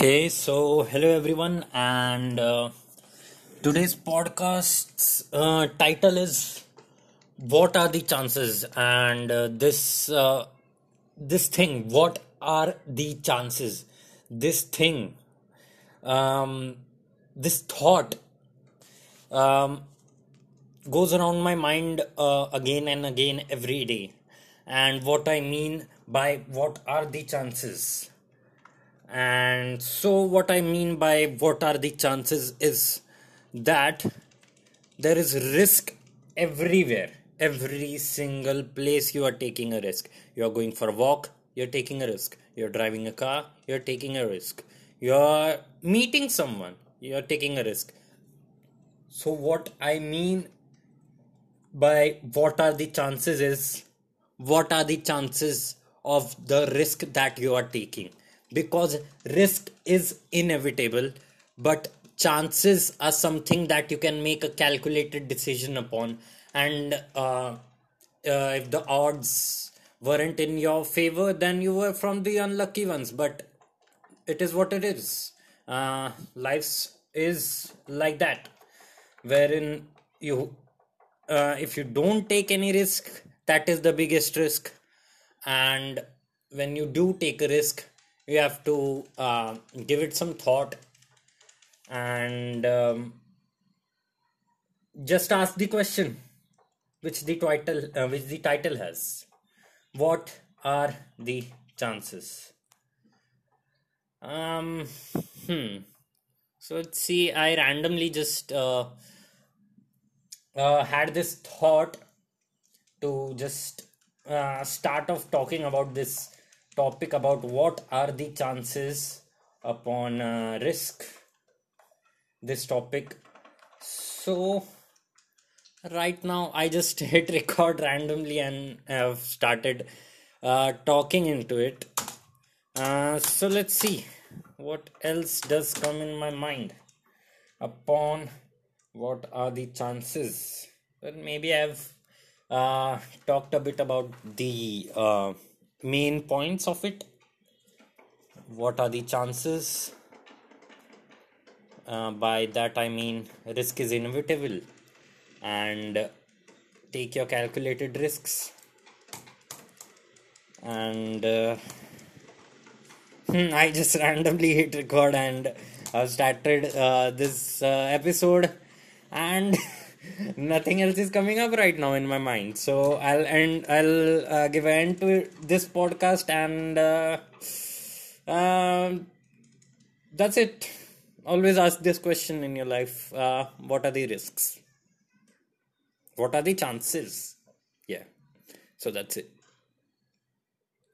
Okay, so hello everyone, and uh, today's podcast's uh, title is "What are the chances?" And uh, this uh, this thing, what are the chances? This thing, um, this thought, um, goes around my mind uh, again and again every day. And what I mean by what are the chances? And so, what I mean by what are the chances is that there is risk everywhere. Every single place you are taking a risk. You are going for a walk, you're taking a risk. You're driving a car, you're taking a risk. You're meeting someone, you're taking a risk. So, what I mean by what are the chances is what are the chances of the risk that you are taking because risk is inevitable but chances are something that you can make a calculated decision upon. And uh, uh, if the odds weren't in your favor then you were from the unlucky ones. But it is what it is. Uh, life is like that wherein you uh, if you don't take any risk that is the biggest risk. And when you do take a risk you have to uh, give it some thought and um, just ask the question which the title uh, which the title has. What are the chances? Um hmm. So let's see i randomly just uh, uh, had this thought to just uh, start off talking about this topic about what are the chances upon uh, risk? This topic. So right now i just hit record randomly and have started uh, talking into it. Uh, so let's see. What else does come in my mind upon what are the chances? Well maybe i've uh, talked a bit about the uh, main points of it. What are the chances? Uh, by that i mean risk is inevitable. And take your calculated risks. And uh, i just randomly hit record and i've started uh, this uh, episode. And nothing else is coming up right now in my mind. So i'll end i'll uh, give an end to this podcast and uh, um, that's it. Always ask this question in your life uh, what are the risks? What are the chances? Yeah. So that's it